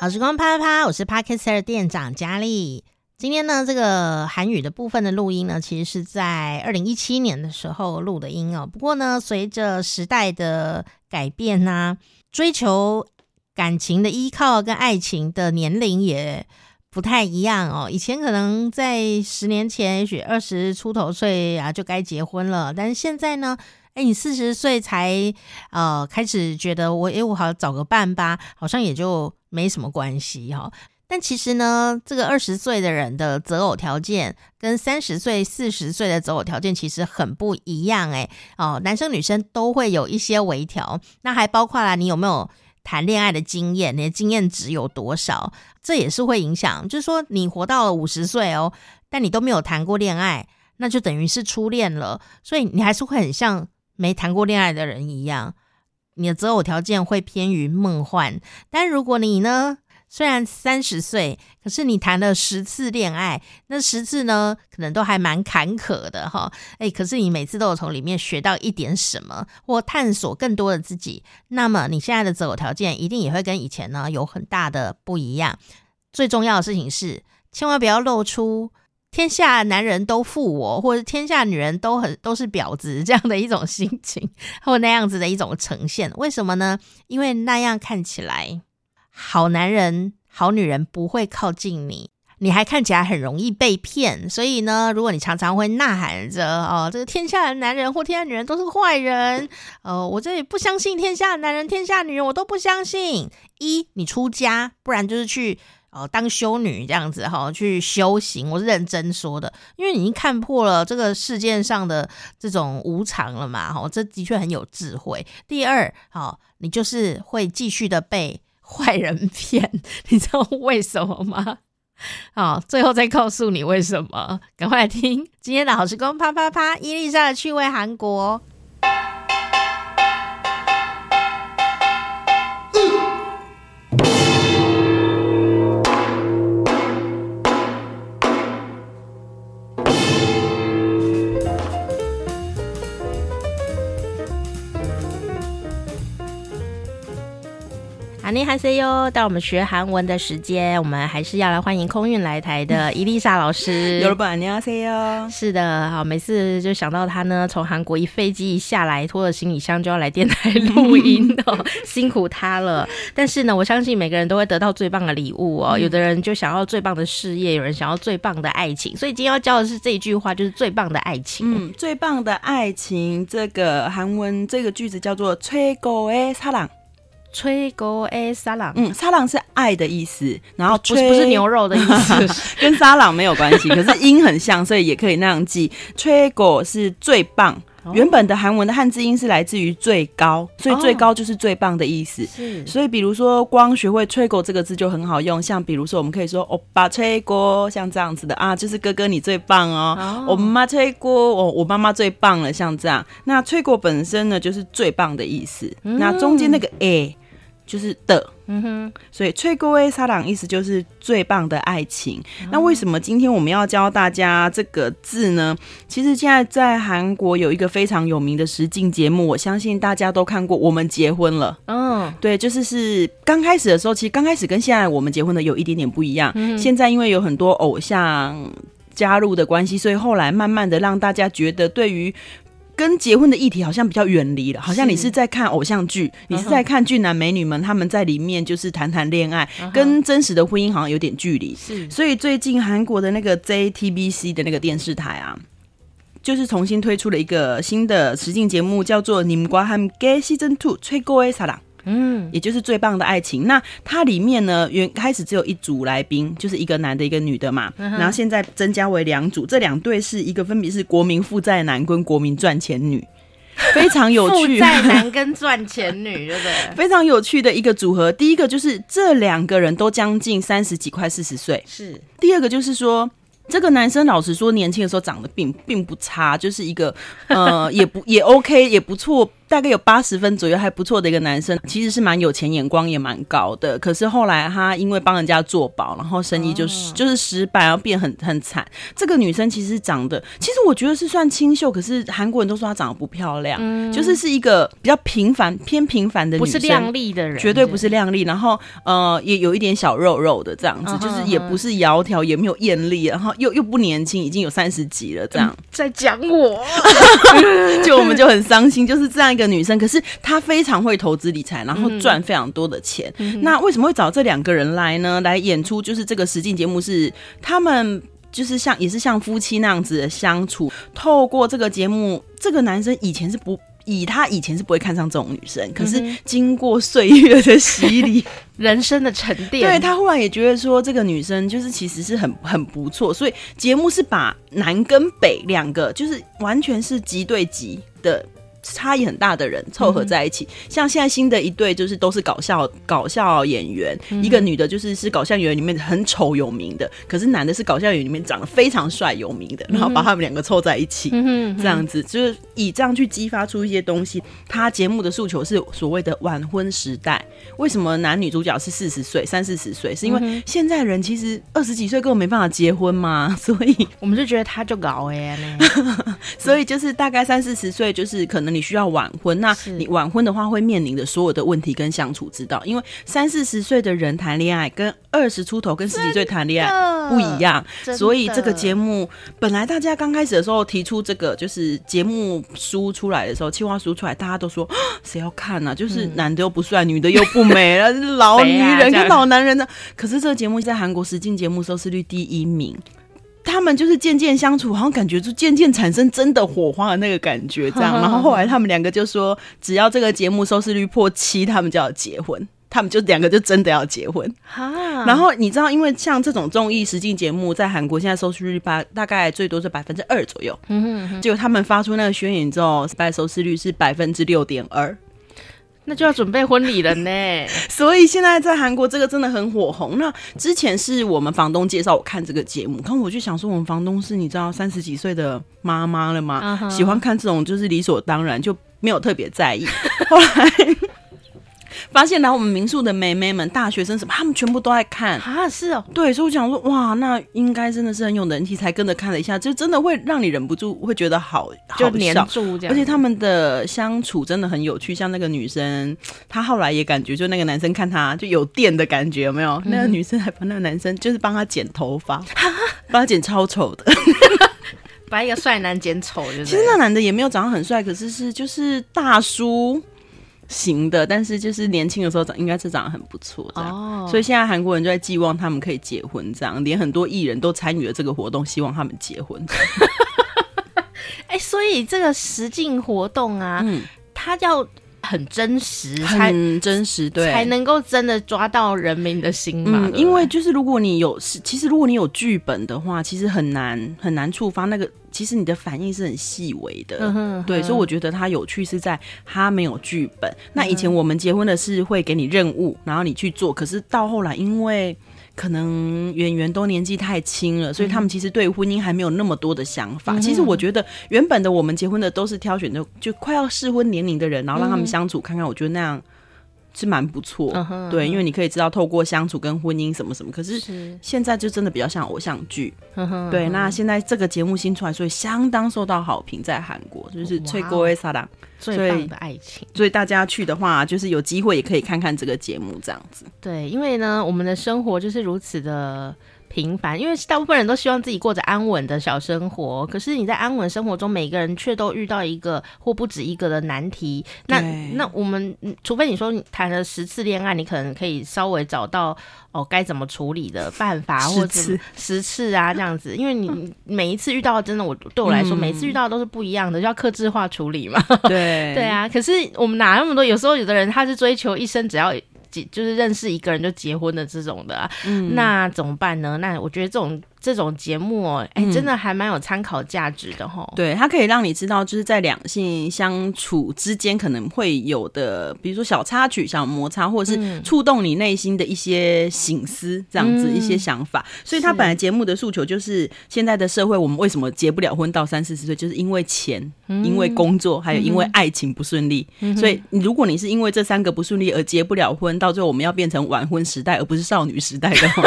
好时光啪啪啪，我是 Parker 店长佳丽。今天呢，这个韩语的部分的录音呢，其实是在二零一七年的时候录的音哦。不过呢，随着时代的改变呐、追求感情的依靠跟爱情的年龄也不太一样哦。以前可能在十年前，也许二十出头岁啊就该结婚了，但是现在呢，哎，你四十岁才呃开始觉得我哎，我好找个伴吧，好像也就没什么关系哈、但其实呢，这个二十岁的人的择偶条件跟三十岁、四十岁的择偶条件其实很不一样诶哦，男生女生都会有一些微调，那还包括了你有没有谈恋爱的经验，你的经验值有多少，这也是会影响。就是说，你活到了五十岁哦，但你都没有谈过恋爱，那就等于是初恋了，所以你还是会很像没谈过恋爱的人一样，你的择偶条件会偏于梦幻。但如果你呢，虽然三十岁，可是你谈了十次恋爱，那十次呢，可能都还蛮坎坷的哈。诶，可是你每次都有从里面学到一点什么，或探索更多的自己，那么你现在的择偶条件一定也会跟以前呢有很大的不一样。最重要的事情是，千万不要露出天下男人都负我，或者天下女人都很都是婊子这样的一种心情，或那样子的一种呈现。为什么呢？因为那样看起来。好男人、好女人不会靠近你，你还看起来很容易被骗。所以呢，如果你常常会呐喊着“哦，这个天下的男人或天下女人都是坏人”，呃，我这里不相信天下的男人、天下女人，我都不相信。一，你出家，不然就是去哦当修女这样子哈、去修行。我是认真说的，因为你已经看破了这个世界上的这种无常了嘛。哈、这的确很有智慧。第二，好、你就是会继续的被。坏人骗，你知道为什么吗？好，最后再告诉你为什么。赶快来听今天的好时光，啪啪啪！伊丽莎的趣味韩国。您还 cu 到我们学韩文的时间我们还是要来欢迎空运来台的伊丽莎老师是的好每次就想到他呢从韩国一飞机一下来拖着行李箱就要来电台录音哦辛苦他了但是呢我相信每个人都会得到最棒的礼物哦有的人就想要最棒的事业有人想要最棒的爱情所以今天要教的是这一句话就是最棒的爱情嗯最棒的爱情这个韩文这个句子叫做吹狗哎撒朗吹狗诶，沙朗，嗯，沙朗是爱的意思，然后不是不是牛肉的意思，跟沙朗没有关系，可是音很像，所以也可以那样记。吹狗是最棒，哦、原本的韩文的汉字音是来自于最高，所以最高就是最棒的意思。是、哦，所以比如说光学会吹狗这个字就很好用，像比如说我们可以说欧巴吹锅，像这样子的啊，就是哥哥你最棒哦。我妈吹锅，我我妈妈最棒了，像这样。那吹狗本身呢，就是最棒的意思。嗯、那中间那个诶。就是的。嗯哼。所以崔各位撒朗意思就是最棒的爱情。那为什么今天我们要教大家这个字呢？其实现在在韩国有一个非常有名的实境节目我相信大家都看过我们结婚了。嗯对就是是刚开始的时候其实刚开始跟现在我们结婚的有一点点不一样。现在因为有很多偶像加入的关系所以后来慢慢的让大家觉得对于跟结婚的议题好像比较远离了，好像你是在看偶像剧，你是在看俊男美女们他们在里面就是谈谈恋爱、跟真实的婚姻好像有点距离。是，所以最近韩国的那个 JTBC 的那个电视台啊。就是重新推出了一个新的实境节目，叫做《你们瓜汉 Gay Season Two》，吹过诶，撒。嗯，也就是最棒的爱情。那它里面呢，原开始只有一组来宾，就是一个男的，一个女的嘛。嗯、然后现在增加为两组，这两对是一个分别是国民负债男跟国民赚钱女，非常有趣。负债男跟赚钱女，对不对？非常有趣的一个组合。第一个就是这两个人都将近三十几，快四十岁。是。第二个就是说。这个男生老实说，年轻的时候长得并并不差，就是一个呃，也不 也 OK，也不错，大概有八十分左右，还不错的一个男生，其实是蛮有钱，眼光也蛮高的。可是后来他因为帮人家做保，然后生意就是、哦、就是失败，然后变很很惨。这个女生其实长得，其实我觉得是算清秀，可是韩国人都说她长得不漂亮，嗯、就是是一个比较平凡偏平凡的女生，不是靓丽的人，绝对不是靓丽。然后呃，也有一点小肉肉的这样子，嗯、就是也不是窈窕，也没有艳丽，然后又又不年轻，已经有三十几了这样。嗯、在讲我，就我们就很伤心，就是这样。一个女生，可是她非常会投资理财，然后赚非常多的钱。嗯、那为什么会找这两个人来呢？来演出就是这个实境节目，是他们就是像也是像夫妻那样子的相处。透过这个节目，这个男生以前是不以他以前是不会看上这种女生，可是经过岁月的洗礼，人生的沉淀，对他忽然也觉得说这个女生就是其实是很很不错。所以节目是把南跟北两个就是完全是极对极的。差异很大的人凑合在一起，嗯、像现在新的一对就是都是搞笑搞笑演员，嗯、一个女的就是是搞笑演员里面很丑有名的，可是男的是搞笑演员里面长得非常帅有名的，然后把他们两个凑在一起，嗯、这样子。就是以这样去激发出一些东西。他节目的诉求是所谓的晚婚时代，为什么男女主角是四十岁、三四十岁？是因为现在人其实二十几岁根本没办法结婚嘛，所以我们就觉得他就搞哎，所以就是大概三四十岁就是可能。你需要晚婚，那你晚婚的话会面临的所有的问题跟相处之道，因为三四十岁的人谈恋爱跟二十出头跟十几岁谈恋爱不一样，所以这个节目本来大家刚开始的时候提出这个就是节目书出来的时候，计划书出来，大家都说 谁要看呢、啊？就是男的又不帅，女的又不美了，老女人跟老男人呢？可是这个节目在韩国实境节目收视率第一名。他们就是渐渐相处，好像感觉就渐渐产生真的火花的那个感觉，这样。然后后来他们两个就说，只要这个节目收视率破七，他们就要结婚。他们就两个就真的要结婚哈。然后你知道，因为像这种综艺实境节目，在韩国现在收视率八大概最多是百分之二左右。嗯哼，结果他们发出那个宣言之后，失败收视率是百分之六点二。那就要准备婚礼了呢，所以现在在韩国这个真的很火红。那之前是我们房东介绍我看这个节目，然后我就想说，我们房东是你知道三十几岁的妈妈了吗？Uh huh. 喜欢看这种就是理所当然，就没有特别在意。后来。发现来我们民宿的妹妹们、大学生什么，他们全部都在看啊！是哦，对，所以我想说，哇，那应该真的是很有人气，才跟着看了一下，就真的会让你忍不住会觉得好好黏住这样。而且他们的相处真的很有趣，像那个女生，她后来也感觉，就那个男生看她就有电的感觉，有没有？嗯、那个女生还帮那个男生就是帮他剪头发，帮他剪超丑的，把一个帅男剪丑。就是其实那男的也没有长得很帅，可是是就是大叔。行的，但是就是年轻的时候长应该是长得很不错这样，oh. 所以现在韩国人就在寄望他们可以结婚，这样连很多艺人都参与了这个活动，希望他们结婚。哎、欸，所以这个实境活动啊，嗯，它要很真实，很真实，对，才能够真的抓到人民的心嘛。嗯、因为就是如果你有，其实如果你有剧本的话，其实很难很难触发那个。其实你的反应是很细微的，嗯、哼哼对，所以我觉得它有趣是在它没有剧本。那以前我们结婚的是会给你任务，然后你去做。可是到后来，因为可能演员都年纪太轻了，所以他们其实对婚姻还没有那么多的想法。嗯、其实我觉得原本的我们结婚的都是挑选的就快要适婚年龄的人，然后让他们相处看看。我觉得那样。是蛮不错，对，因为你可以知道透过相处跟婚姻什么什么。可是现在就真的比较像偶像剧，对。那现在这个节目新出来，所以相当受到好评，在韩国就是吹过萨拉最棒的爱情。所以大家去的话，就是有机会也可以看看这个节目这样子。对，因为呢，我们的生活就是如此的。平凡，因为大部分人都希望自己过着安稳的小生活。可是你在安稳生活中，每个人却都遇到一个或不止一个的难题。那那我们，除非你说你谈了十次恋爱，你可能可以稍微找到哦该怎么处理的办法，或者十次啊这样子。因为你每一次遇到真的，我对我来说，嗯、每次遇到都是不一样的，就要克制化处理嘛。对 对啊。可是我们哪那么多？有时候有的人他是追求一生只要。就是认识一个人就结婚的这种的，啊，嗯，那怎么办呢？那我觉得这种这种节目哦，哎、欸，真的还蛮有参考价值的哈、哦。对，它可以让你知道，就是在两性相处之间可能会有的，比如说小插曲、小摩擦，或者是触动你内心的一些省思，这样子、嗯、一些想法。所以，他本来节目的诉求就是，现在的社会，我们为什么结不了婚到三四十岁，就是因为钱、嗯、因为工作，还有因为爱情不顺利。嗯、所以，如果你是因为这三个不顺利而结不了婚，到最后我们要变成晚婚时代，而不是少女时代的话。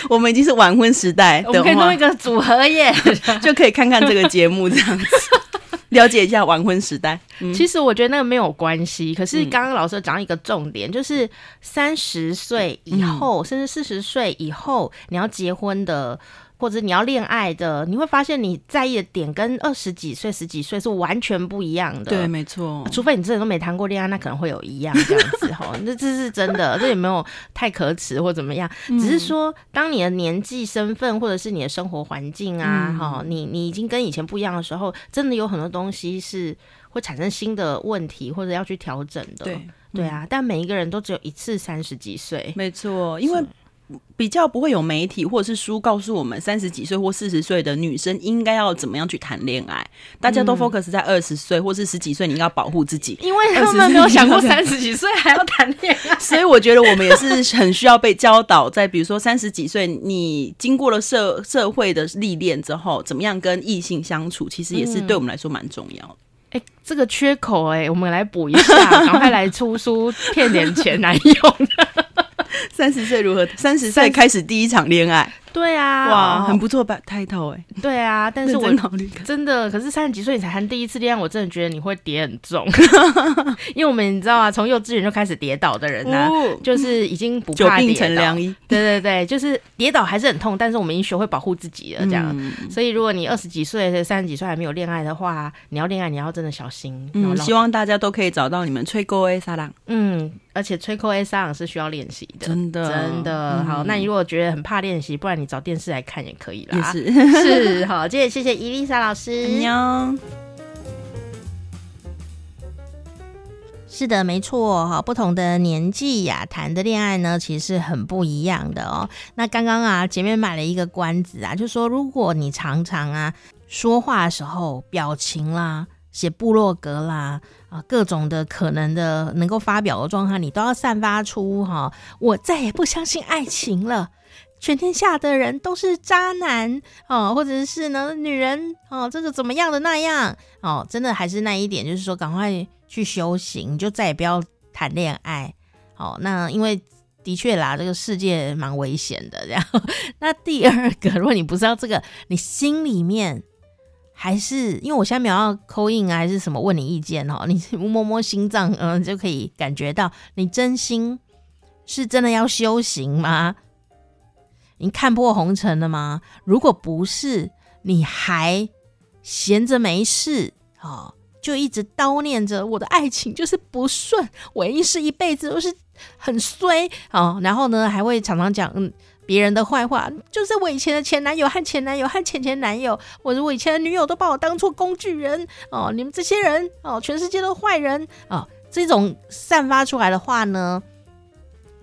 我们已经是晚婚时代，我们可以弄一个组合耶，就可以看看这个节目这样子，了解一下晚婚时代。嗯、其实我觉得那个没有关系，可是刚刚老师讲了一个重点，就是三十岁以后，嗯、甚至四十岁以后，你要结婚的。或者你要恋爱的，你会发现你在意的点跟二十几岁、十几岁是完全不一样的。对，没错。除非你真的都没谈过恋爱，那可能会有一样这样子 哈。那这是真的，这也没有太可耻或怎么样。只是说，当你的年纪、身份或者是你的生活环境啊，哈、嗯，你你已经跟以前不一样的时候，真的有很多东西是会产生新的问题，或者要去调整的。对，对啊。但每一个人都只有一次三十几岁，没错，因为。比较不会有媒体或者是书告诉我们三十几岁或四十岁的女生应该要怎么样去谈恋爱，大家都 focus 在二十岁或是十几岁，你应该要保护自己，因为他们没有想过三十几岁还要谈恋爱。所以我觉得我们也是很需要被教导，在比如说三十几岁，你经过了社社会的历练之后，怎么样跟异性相处，其实也是对我们来说蛮重要的。哎、嗯欸，这个缺口哎、欸，我们来补一下，赶快来出书骗点钱来用。三十岁如何？三十岁开始第一场恋爱。对啊，哇，很不错吧？title 哎，对啊，但是我真的，可是三十几岁你才谈第一次恋爱，我真的觉得你会跌很重，因为我们你知道啊，从幼稚园就开始跌倒的人呢、啊，就是已经不怕跌倒。对对对，就是跌倒还是很痛，但是我们已经学会保护自己了，这样。嗯、所以如果你二十几岁、三十几岁还没有恋爱的话，你要恋爱你要真的小心。嗯，希望大家都可以找到你们吹过 A 沙朗。嗯，而且吹过 A 沙朗是需要练习的，真的真的。好，那你如果觉得很怕练习，不然你。找电视来看也可以啦，是是好，今天谢谢伊丽莎老师。妞，是的，没错哈，不同的年纪呀，谈的恋爱呢，其实是很不一样的哦。那刚刚啊，前面买了一个关子啊，就说如果你常常啊说话的时候，表情啦、写部落格啦啊，各种的可能的能够发表的状态，你都要散发出哈，我再也不相信爱情了。全天下的人都是渣男哦，或者是呢，女人哦，这个怎么样的那样哦，真的还是那一点，就是说赶快去修行，就再也不要谈恋爱哦。那因为的确啦，这个世界蛮危险的。然后，那第二个，如果你不知道这个，你心里面还是因为我现在没有要 call in 啊，还是什么问你意见哦，你摸摸心脏，嗯，就可以感觉到你真心是真的要修行吗？你看破红尘了吗？如果不是，你还闲着没事哦，就一直叨念着我的爱情就是不顺，我一世一辈子都是很衰哦。然后呢，还会常常讲嗯别人的坏话，就是我以前的前男友和前男友和前前男友，或者我以前的女友都把我当做工具人哦。你们这些人哦，全世界都坏人哦。这种散发出来的话呢，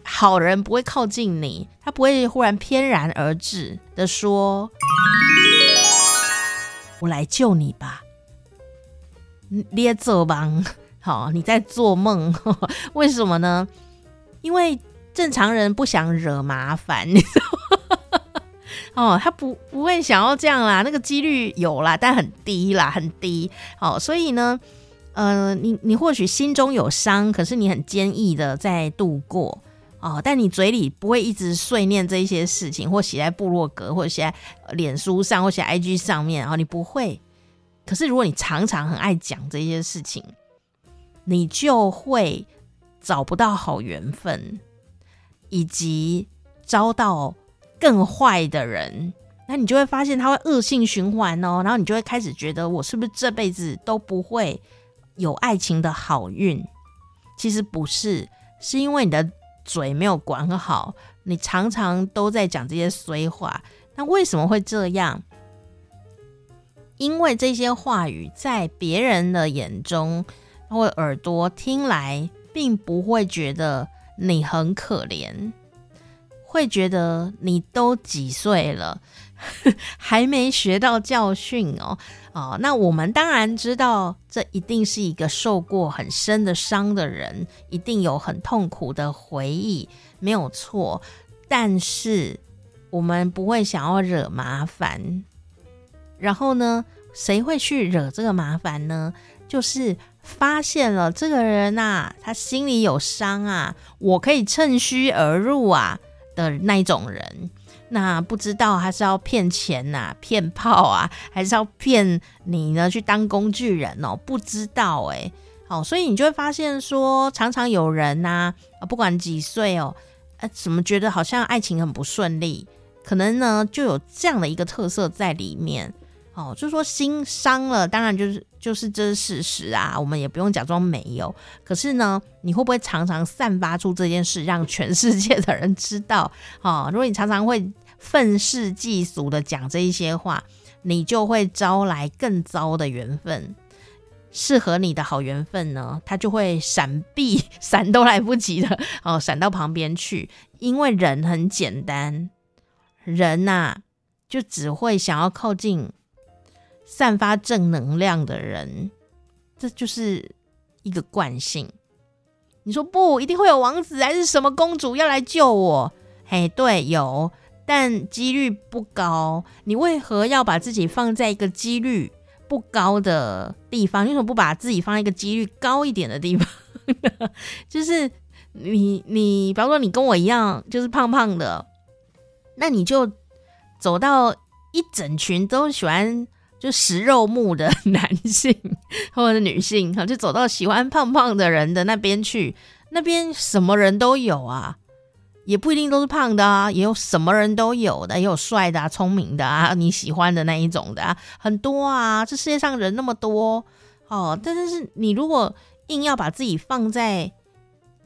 好人不会靠近你，他不会忽然翩然而至的说：“我来救你吧。”捏奏吧，好，你在做梦？为什么呢？因为正常人不想惹麻烦，你知道吗？哦，他不不会想要这样啦，那个几率有啦，但很低啦，很低。哦，所以呢，呃，你你或许心中有伤，可是你很坚毅的在度过。哦，但你嘴里不会一直碎念这一些事情，或写在部落格，或者写在脸书上，或写 IG 上面，哦，你不会。可是如果你常常很爱讲这些事情，你就会找不到好缘分，以及招到更坏的人。那你就会发现他会恶性循环哦，然后你就会开始觉得我是不是这辈子都不会有爱情的好运？其实不是，是因为你的。嘴没有管好，你常常都在讲这些衰话。那为什么会这样？因为这些话语在别人的眼中或耳朵听来，并不会觉得你很可怜，会觉得你都几岁了，还没学到教训哦。哦，那我们当然知道，这一定是一个受过很深的伤的人，一定有很痛苦的回忆，没有错。但是我们不会想要惹麻烦。然后呢，谁会去惹这个麻烦呢？就是发现了这个人啊，他心里有伤啊，我可以趁虚而入啊的那种人。那不知道他是要骗钱呐、啊、骗炮啊，还是要骗你呢？去当工具人哦？不知道哎。好，所以你就会发现说，常常有人呐，啊，不管几岁哦，呃，怎么觉得好像爱情很不顺利？可能呢，就有这样的一个特色在里面。哦，就说心伤了，当然就是就是这是事实啊，我们也不用假装没有。可是呢，你会不会常常散发出这件事，让全世界的人知道？哦，如果你常常会愤世嫉俗的讲这一些话，你就会招来更糟的缘分。适合你的好缘分呢，它就会闪避，闪都来不及的哦，闪到旁边去。因为人很简单，人呐、啊，就只会想要靠近。散发正能量的人，这就是一个惯性。你说不，一定会有王子还是什么公主要来救我？嘿，对，有，但几率不高。你为何要把自己放在一个几率不高的地方？为什么不把自己放在一个几率高一点的地方？就是你，你，比方说你跟我一样，就是胖胖的，那你就走到一整群都喜欢。就食肉目的 男性或者女性，哈，就走到喜欢胖胖的人的那边去，那边什么人都有啊，也不一定都是胖的啊，也有什么人都有的，也有帅的啊，聪明的啊，你喜欢的那一种的啊，很多啊，这世界上人那么多哦，但是你如果硬要把自己放在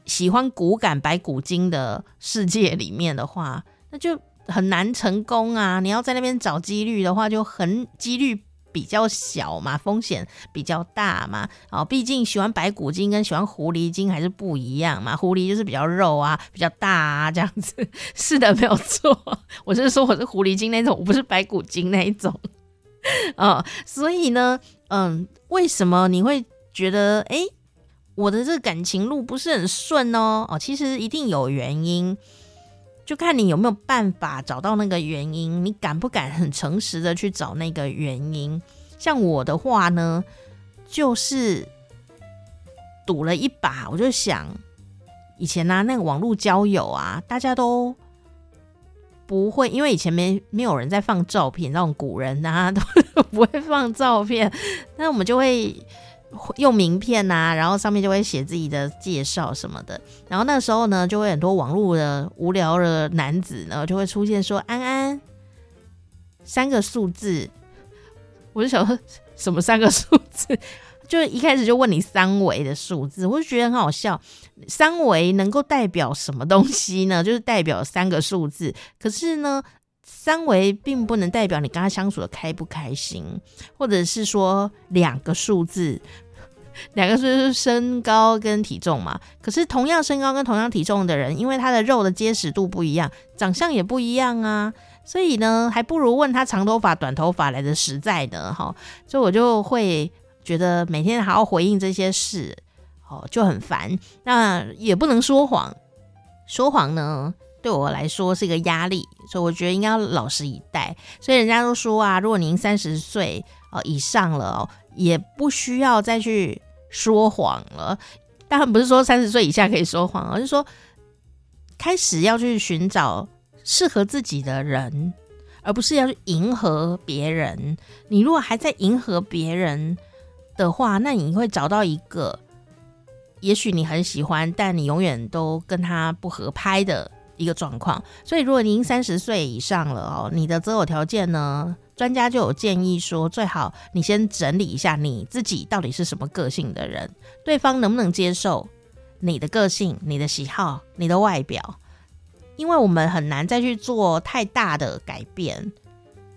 喜欢骨感白骨精的世界里面的话，那就很难成功啊！你要在那边找几率的话，就很几率。比较小嘛，风险比较大嘛。哦，毕竟喜欢白骨精跟喜欢狐狸精还是不一样嘛。狐狸就是比较肉啊，比较大啊，这样子。是的，没有错。我是说我是狐狸精那种，我不是白骨精那一种。哦，所以呢，嗯，为什么你会觉得，诶，我的这个感情路不是很顺哦？哦，其实一定有原因。就看你有没有办法找到那个原因，你敢不敢很诚实的去找那个原因？像我的话呢，就是赌了一把，我就想，以前呢、啊，那个网络交友啊，大家都不会，因为以前没没有人在放照片，那种古人啊 都不会放照片，那我们就会。用名片呐、啊，然后上面就会写自己的介绍什么的。然后那时候呢，就会很多网络的无聊的男子呢，就会出现说：“安安，三个数字。”我就想说，什么三个数字？就一开始就问你三维的数字，我就觉得很好笑。三维能够代表什么东西呢？就是代表三个数字。可是呢，三围并不能代表你跟他相处的开不开心，或者是说两个数字，两个数字是身高跟体重嘛。可是同样身高跟同样体重的人，因为他的肉的结实度不一样，长相也不一样啊，所以呢，还不如问他长头发、短头发来的实在的哈。所以我就会觉得每天还要回应这些事，哦，就很烦。那也不能说谎，说谎呢，对我来说是一个压力，所以我觉得应该要老实以待。所以人家都说啊，如果您三十岁哦以上了，也不需要再去说谎了。当然不是说三十岁以下可以说谎，而是说开始要去寻找适合自己的人，而不是要去迎合别人。你如果还在迎合别人的话，那你会找到一个也许你很喜欢，但你永远都跟他不合拍的。一个状况，所以如果您三十岁以上了哦，你的择偶条件呢，专家就有建议说，最好你先整理一下你自己到底是什么个性的人，对方能不能接受你的个性、你的喜好、你的外表，因为我们很难再去做太大的改变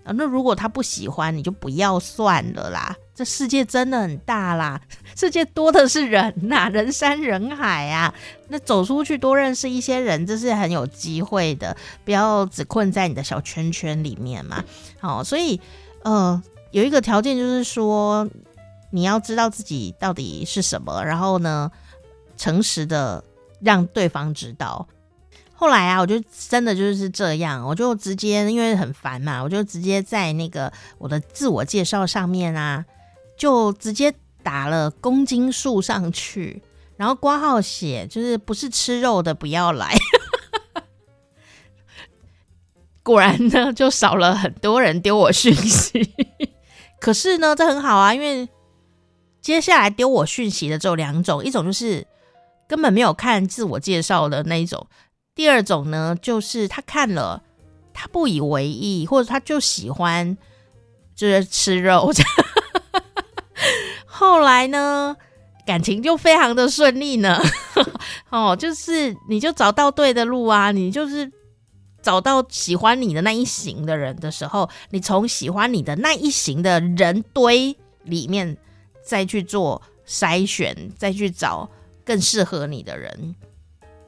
啊。那如果他不喜欢，你就不要算了啦，这世界真的很大啦，世界多的是人呐、啊，人山人海啊。那走出去多认识一些人，这是很有机会的。不要只困在你的小圈圈里面嘛。好，所以呃，有一个条件就是说，你要知道自己到底是什么，然后呢，诚实的让对方知道。后来啊，我就真的就是这样，我就直接因为很烦嘛，我就直接在那个我的自我介绍上面啊。就直接打了公斤数上去，然后括号写就是不是吃肉的不要来。果然呢，就少了很多人丢我讯息。可是呢，这很好啊，因为接下来丢我讯息的只有两种，一种就是根本没有看自我介绍的那一种，第二种呢，就是他看了，他不以为意，或者他就喜欢就是吃肉。后来呢，感情就非常的顺利呢。哦，就是你就找到对的路啊，你就是找到喜欢你的那一型的人的时候，你从喜欢你的那一型的人堆里面再去做筛选，再去找更适合你的人。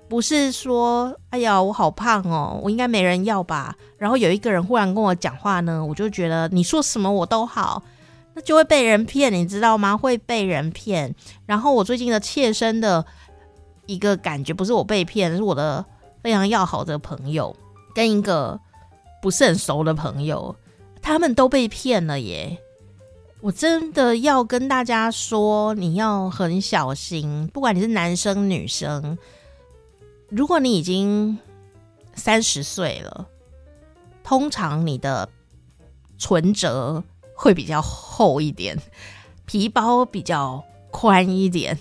不是说，哎呀，我好胖哦，我应该没人要吧？然后有一个人忽然跟我讲话呢，我就觉得你说什么我都好。那就会被人骗，你知道吗？会被人骗。然后我最近的切身的一个感觉，不是我被骗，是我的非常要好的朋友跟一个不是很熟的朋友，他们都被骗了耶！我真的要跟大家说，你要很小心，不管你是男生女生，如果你已经三十岁了，通常你的存折。会比较厚一点，皮包比较宽一点，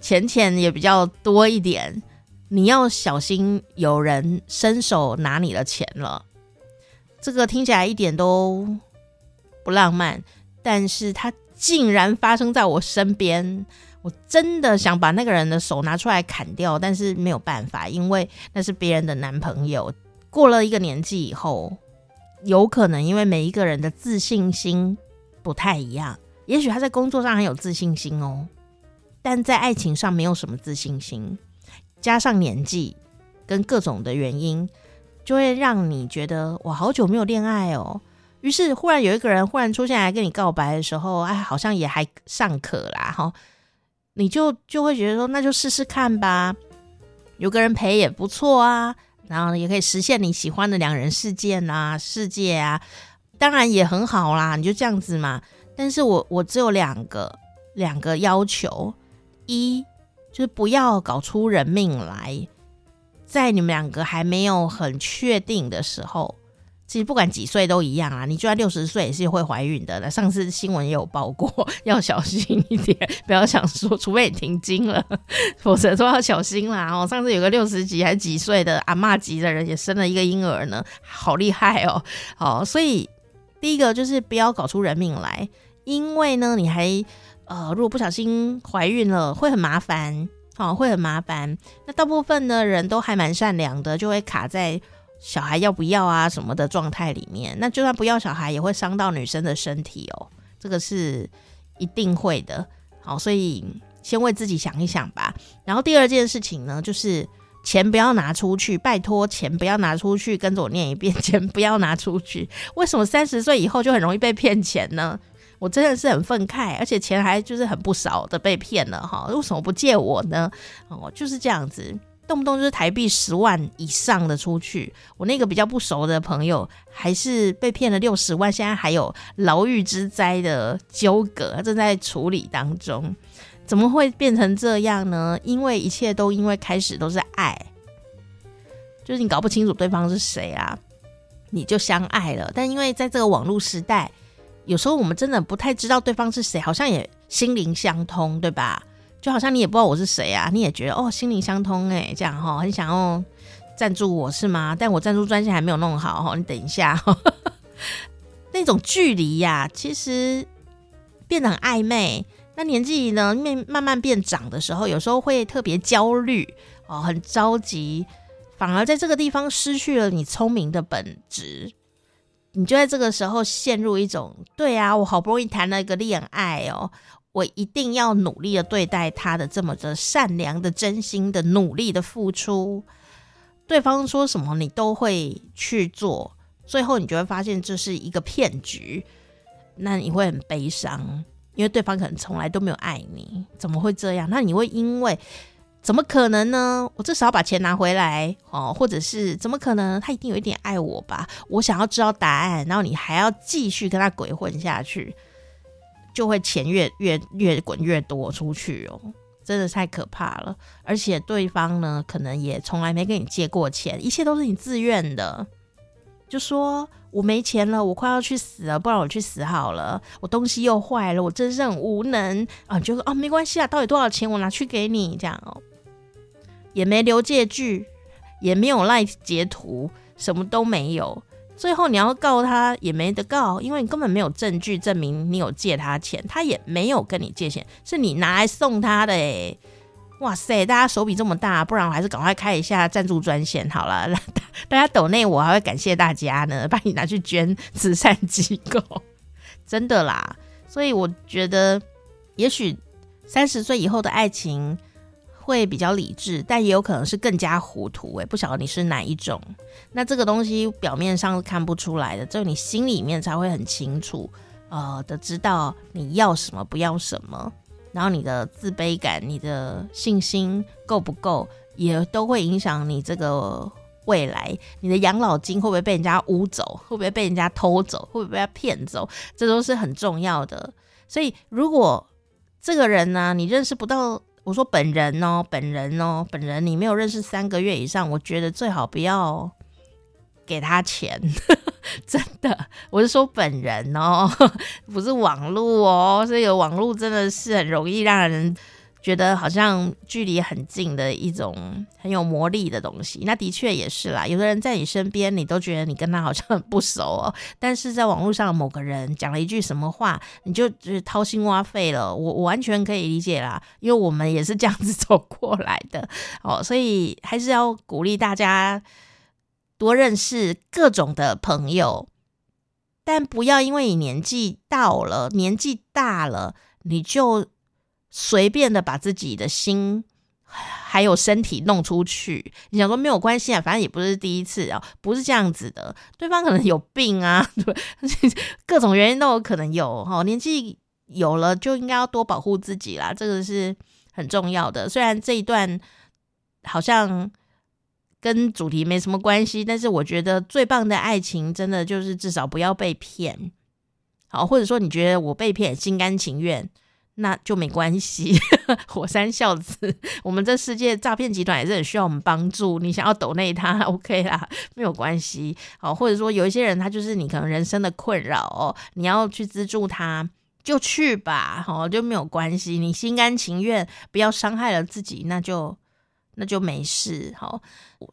钱钱也比较多一点。你要小心，有人伸手拿你的钱了。这个听起来一点都不浪漫，但是它竟然发生在我身边。我真的想把那个人的手拿出来砍掉，但是没有办法，因为那是别人的男朋友。过了一个年纪以后。有可能因为每一个人的自信心不太一样，也许他在工作上很有自信心哦，但在爱情上没有什么自信心，加上年纪跟各种的原因，就会让你觉得我好久没有恋爱哦。于是忽然有一个人忽然出现来跟你告白的时候，哎，好像也还尚可啦，哈，你就就会觉得说那就试试看吧，有个人陪也不错啊。然后也可以实现你喜欢的两人世界呐，世界啊，当然也很好啦，你就这样子嘛。但是我我只有两个两个要求，一就是不要搞出人命来，在你们两个还没有很确定的时候。其实不管几岁都一样啊，你就算六十岁也是会怀孕的。上次新闻也有报过，要小心一点，不要想说，除非你停经了，否则都要小心啦。哦，上次有个六十几还几岁的阿妈级的人也生了一个婴儿呢，好厉害哦。好，所以第一个就是不要搞出人命来，因为呢，你还呃，如果不小心怀孕了，会很麻烦，好，会很麻烦。那大部分的人都还蛮善良的，就会卡在。小孩要不要啊？什么的状态里面，那就算不要小孩，也会伤到女生的身体哦。这个是一定会的。好，所以先为自己想一想吧。然后第二件事情呢，就是钱不要拿出去，拜托钱不要拿出去。跟着我念一遍，钱不要拿出去。为什么三十岁以后就很容易被骗钱呢？我真的是很愤慨，而且钱还就是很不少的被骗了哈。为什么不借我呢？哦，就是这样子。动不动就是台币十万以上的出去，我那个比较不熟的朋友还是被骗了六十万，现在还有牢狱之灾的纠葛正在处理当中。怎么会变成这样呢？因为一切都因为开始都是爱，就是你搞不清楚对方是谁啊，你就相爱了。但因为在这个网络时代，有时候我们真的不太知道对方是谁，好像也心灵相通，对吧？就好像你也不知道我是谁啊，你也觉得哦，心灵相通哎，这样哈，很想要赞助我是吗？但我赞助专线还没有弄好哈，你等一下哈。那种距离呀，其实变得很暧昧。那年纪呢，慢慢慢变长的时候，有时候会特别焦虑哦，很着急，反而在这个地方失去了你聪明的本质。你就在这个时候陷入一种，对啊，我好不容易谈了一个恋爱哦，我一定要努力的对待他的这么的善良的、真心的、努力的付出，对方说什么你都会去做，最后你就会发现这是一个骗局，那你会很悲伤，因为对方可能从来都没有爱你，怎么会这样？那你会因为。怎么可能呢？我至少把钱拿回来哦，或者是怎么可能？他一定有一点爱我吧？我想要知道答案，然后你还要继续跟他鬼混下去，就会钱越越越滚越多出去哦，真的太可怕了。而且对方呢，可能也从来没跟你借过钱，一切都是你自愿的。就说我没钱了，我快要去死了，不然我去死好了。我东西又坏了，我真是很无能啊！就说哦，没关系啊，到底多少钱我拿去给你这样哦。也没留借据，也没有赖截图，什么都没有。最后你要告他也没得告，因为你根本没有证据证明你有借他钱，他也没有跟你借钱，是你拿来送他的诶。哇塞，大家手笔这么大，不然我还是赶快开一下赞助专线好了。大家抖内我还会感谢大家呢，把你拿去捐慈善机构，真的啦。所以我觉得，也许三十岁以后的爱情。会比较理智，但也有可能是更加糊涂。哎，不晓得你是哪一种。那这个东西表面上是看不出来的，只有你心里面才会很清楚，呃，的知道你要什么，不要什么。然后你的自卑感、你的信心够不够，也都会影响你这个未来。你的养老金会不会被人家污走？会不会被人家偷走？会不会被骗走？这都是很重要的。所以，如果这个人呢，你认识不到。我说本人哦，本人哦，本人，你没有认识三个月以上，我觉得最好不要给他钱，真的，我是说本人哦，不是网络哦，所以有网络真的是很容易让人。觉得好像距离很近的一种很有魔力的东西，那的确也是啦。有的人在你身边，你都觉得你跟他好像很不熟哦，但是在网络上某个人讲了一句什么话，你就就是掏心挖肺了。我我完全可以理解啦，因为我们也是这样子走过来的哦，所以还是要鼓励大家多认识各种的朋友，但不要因为你年纪到了，年纪大了，你就。随便的把自己的心还有身体弄出去，你想说没有关系啊，反正也不是第一次啊，不是这样子的。对方可能有病啊，对，各种原因都有可能有哈。年纪有了就应该要多保护自己啦，这个是很重要的。虽然这一段好像跟主题没什么关系，但是我觉得最棒的爱情真的就是至少不要被骗，好，或者说你觉得我被骗心甘情愿。那就没关系，火山孝子，我们这世界诈骗集团也是很需要我们帮助。你想要抖内他，OK 啦，没有关系。好，或者说有一些人他就是你可能人生的困扰哦，你要去资助他，就去吧，好，就没有关系。你心甘情愿，不要伤害了自己，那就那就没事。好，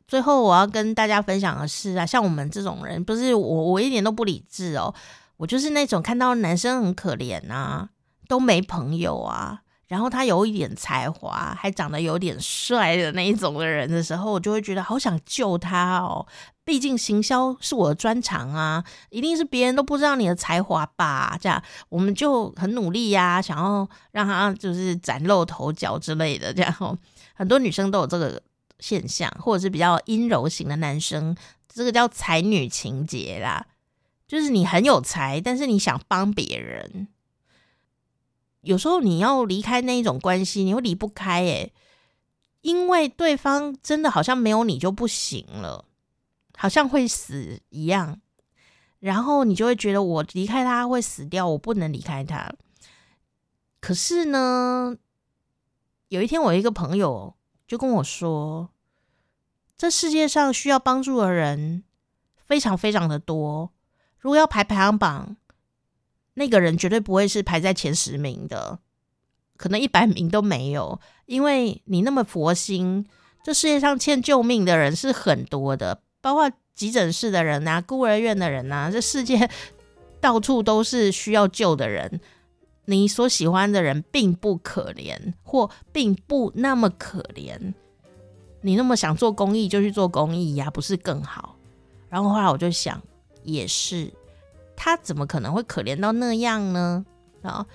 最后我要跟大家分享的是啊，像我们这种人，不是我，我一点都不理智哦，我就是那种看到男生很可怜啊。都没朋友啊，然后他有一点才华，还长得有点帅的那一种的人的时候，我就会觉得好想救他哦。毕竟行销是我的专长啊，一定是别人都不知道你的才华吧？这样我们就很努力呀、啊，想要让他就是崭露头角之类的。这样很多女生都有这个现象，或者是比较阴柔型的男生，这个叫才女情结啦，就是你很有才，但是你想帮别人。有时候你要离开那一种关系，你会离不开诶，因为对方真的好像没有你就不行了，好像会死一样，然后你就会觉得我离开他会死掉，我不能离开他。可是呢，有一天我一个朋友就跟我说，这世界上需要帮助的人非常非常的多，如果要排排行榜。那个人绝对不会是排在前十名的，可能一百名都没有，因为你那么佛心，这世界上欠救命的人是很多的，包括急诊室的人呐、孤儿院的人呐，这世界到处都是需要救的人。你所喜欢的人并不可怜，或并不那么可怜，你那么想做公益就去做公益呀，不是更好？然后后来我就想，也是。他怎么可能会可怜到那样呢？啊，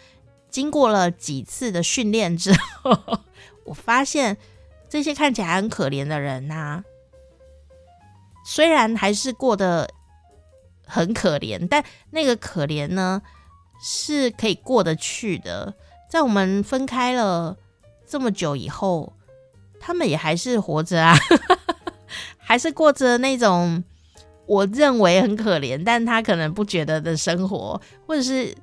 经过了几次的训练之后，我发现这些看起来很可怜的人呐、啊，虽然还是过得很可怜，但那个可怜呢，是可以过得去的。在我们分开了这么久以后，他们也还是活着啊，还是过着那种。我认为很可怜，但他可能不觉得的生活，或者是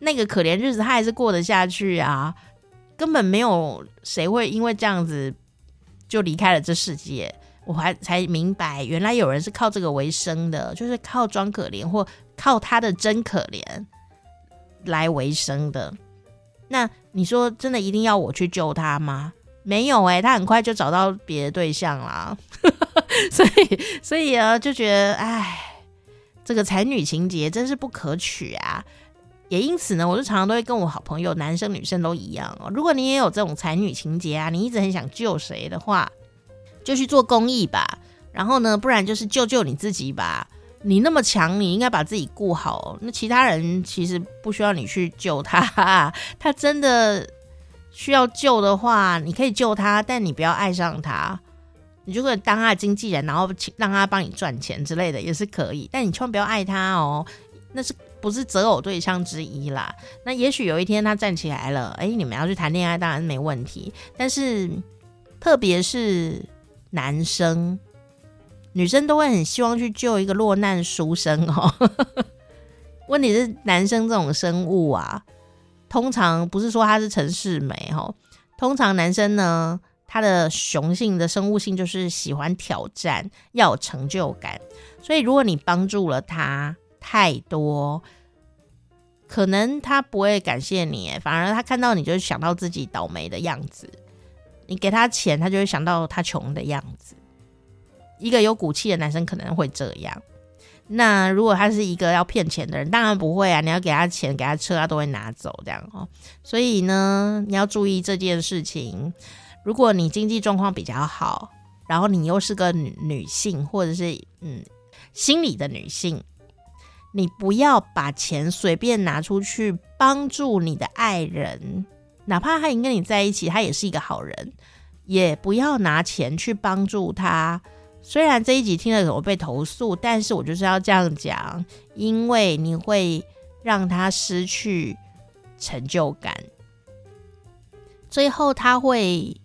那个可怜日子，他还是过得下去啊。根本没有谁会因为这样子就离开了这世界。我还才明白，原来有人是靠这个为生的，就是靠装可怜或靠他的真可怜来为生的。那你说真的一定要我去救他吗？没有哎、他很快就找到别的对象啦。所以，所以啊，就觉得，哎，这个才女情节真是不可取啊！也因此呢，我就常常都会跟我好朋友，男生女生都一样哦。如果你也有这种才女情节啊，你一直很想救谁的话，就去做公益吧。然后呢，不然就是救救你自己吧。你那么强，你应该把自己顾好。那其他人其实不需要你去救他，他真的需要救的话，你可以救他，但你不要爱上他。你就可以当他的经纪人，然后请让他帮你赚钱之类的也是可以，但你千万不要爱他哦，那是不是择偶对象之一啦？那也许有一天他站起来了，哎，你们要去谈恋爱，当然没问题。但是特别是男生，女生都会很希望去救一个落难书生哦。问题是男生这种生物啊，通常不是说他是陈世美哦，通常男生呢。他的雄性的生物性就是喜欢挑战，要有成就感。所以，如果你帮助了他太多，可能他不会感谢你，反而他看到你就想到自己倒霉的样子。你给他钱，他就会想到他穷的样子。一个有骨气的男生可能会这样。那如果他是一个要骗钱的人，当然不会啊！你要给他钱，给他车，他都会拿走这样哦。所以呢，你要注意这件事情。如果你经济状况比较好，然后你又是个女女性，或者是嗯心理的女性，你不要把钱随便拿出去帮助你的爱人，哪怕他已经跟你在一起，他也是一个好人，也不要拿钱去帮助他。虽然这一集听了怎么被投诉，但是我就是要这样讲，因为你会让他失去成就感，最后他会。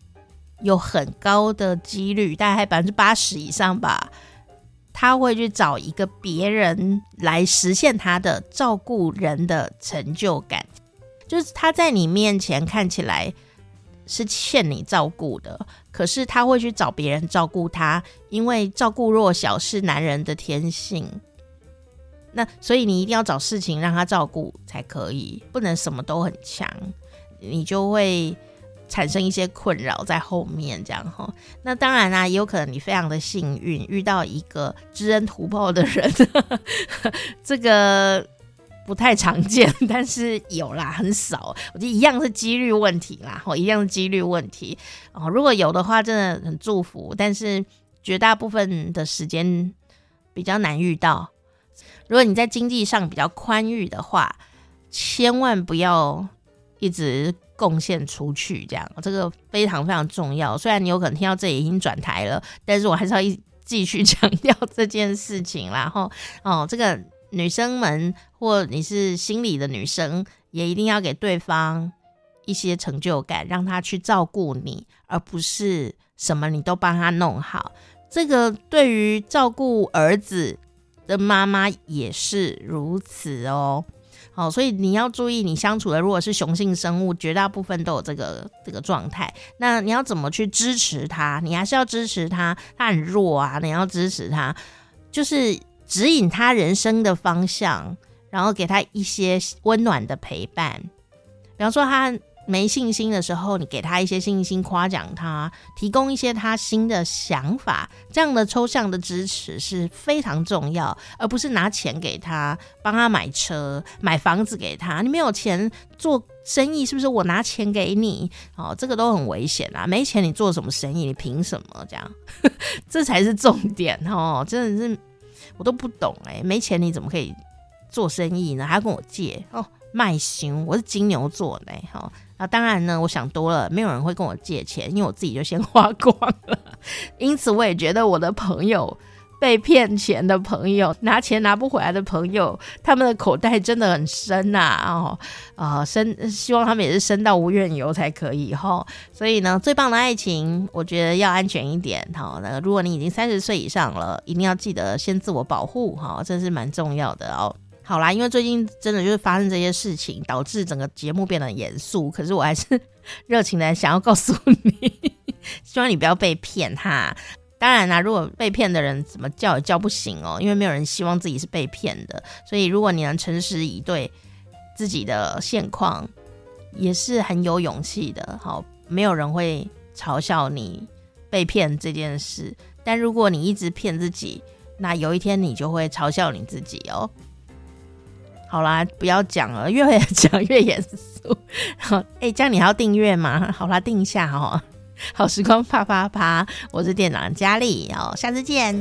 有很高的几率，大概百分之八十以上吧，他会去找一个别人来实现他的照顾人的成就感。就是他在你面前看起来是欠你照顾的，可是他会去找别人照顾他，因为照顾弱小是男人的天性。那所以你一定要找事情让他照顾才可以，不能什么都很强，你就会。产生一些困扰在后面，这样哈。那当然啦、也有可能你非常的幸运遇到一个知恩图报的人，这个不太常见，但是有啦，很少。我觉得一样是几率问题啦，哦，一样是几率问题哦。如果有的话，真的很祝福，但是绝大部分的时间比较难遇到。如果你在经济上比较宽裕的话，千万不要一直。贡献出去，这样这个非常非常重要。虽然你有可能听到这里已经转台了，但是我还是要一继续强调这件事情。然后哦，这个女生们或你是心理的女生，也一定要给对方一些成就感，让他去照顾你，而不是什么你都帮他弄好。这个对于照顾儿子的妈妈也是如此哦。好，所以你要注意，你相处的如果是雄性生物，绝大部分都有这个这个状态。那你要怎么去支持他？你还是要支持他，他很弱啊，你要支持他，就是指引他人生的方向，然后给他一些温暖的陪伴。比方说他。没信心的时候，你给他一些信心，夸奖他，提供一些他新的想法，这样的抽象的支持是非常重要，而不是拿钱给他，帮他买车、买房子给他。你没有钱做生意，是不是？我拿钱给你，哦，这个都很危险啊！没钱你做什么生意？你凭什么这样？这才是重点哦！真的是我都不懂哎，没钱你怎么可以做生意呢，还要跟我借哦，卖心，我是金牛座的哈。那当然呢，我想多了，没有人会跟我借钱，因为我自己就先 花光了。因此，我也觉得我的朋友。被骗钱的朋友，拿钱拿不回来的朋友，他们的口袋真的很深呐、哦，啊、呃，深，希望他们也是深到无怨尤才可以哈、所以呢，最棒的爱情，我觉得要安全一点。好、哦，那如果你已经三十岁以上了，一定要记得先自我保护哈，这是蛮重要的哦。好啦，因为最近真的就是发生这些事情，导致整个节目变得严肃，可是我还是 热情的想要告诉你，希望你不要被骗哈。当然啦，如果被骗的人怎么叫也叫不醒哦，因为没有人希望自己是被骗的。所以，如果你能诚实以对自己的现况，也是很有勇气的。好，没有人会嘲笑你被骗这件事。但如果你一直骗自己，那有一天你就会嘲笑你自己哦。好啦，不要讲了，越讲越严肃。好，哎，这样你还要订阅吗？好啦，订一下哦。好时光啪啪啪，我是店长佳丽，哦，下次见。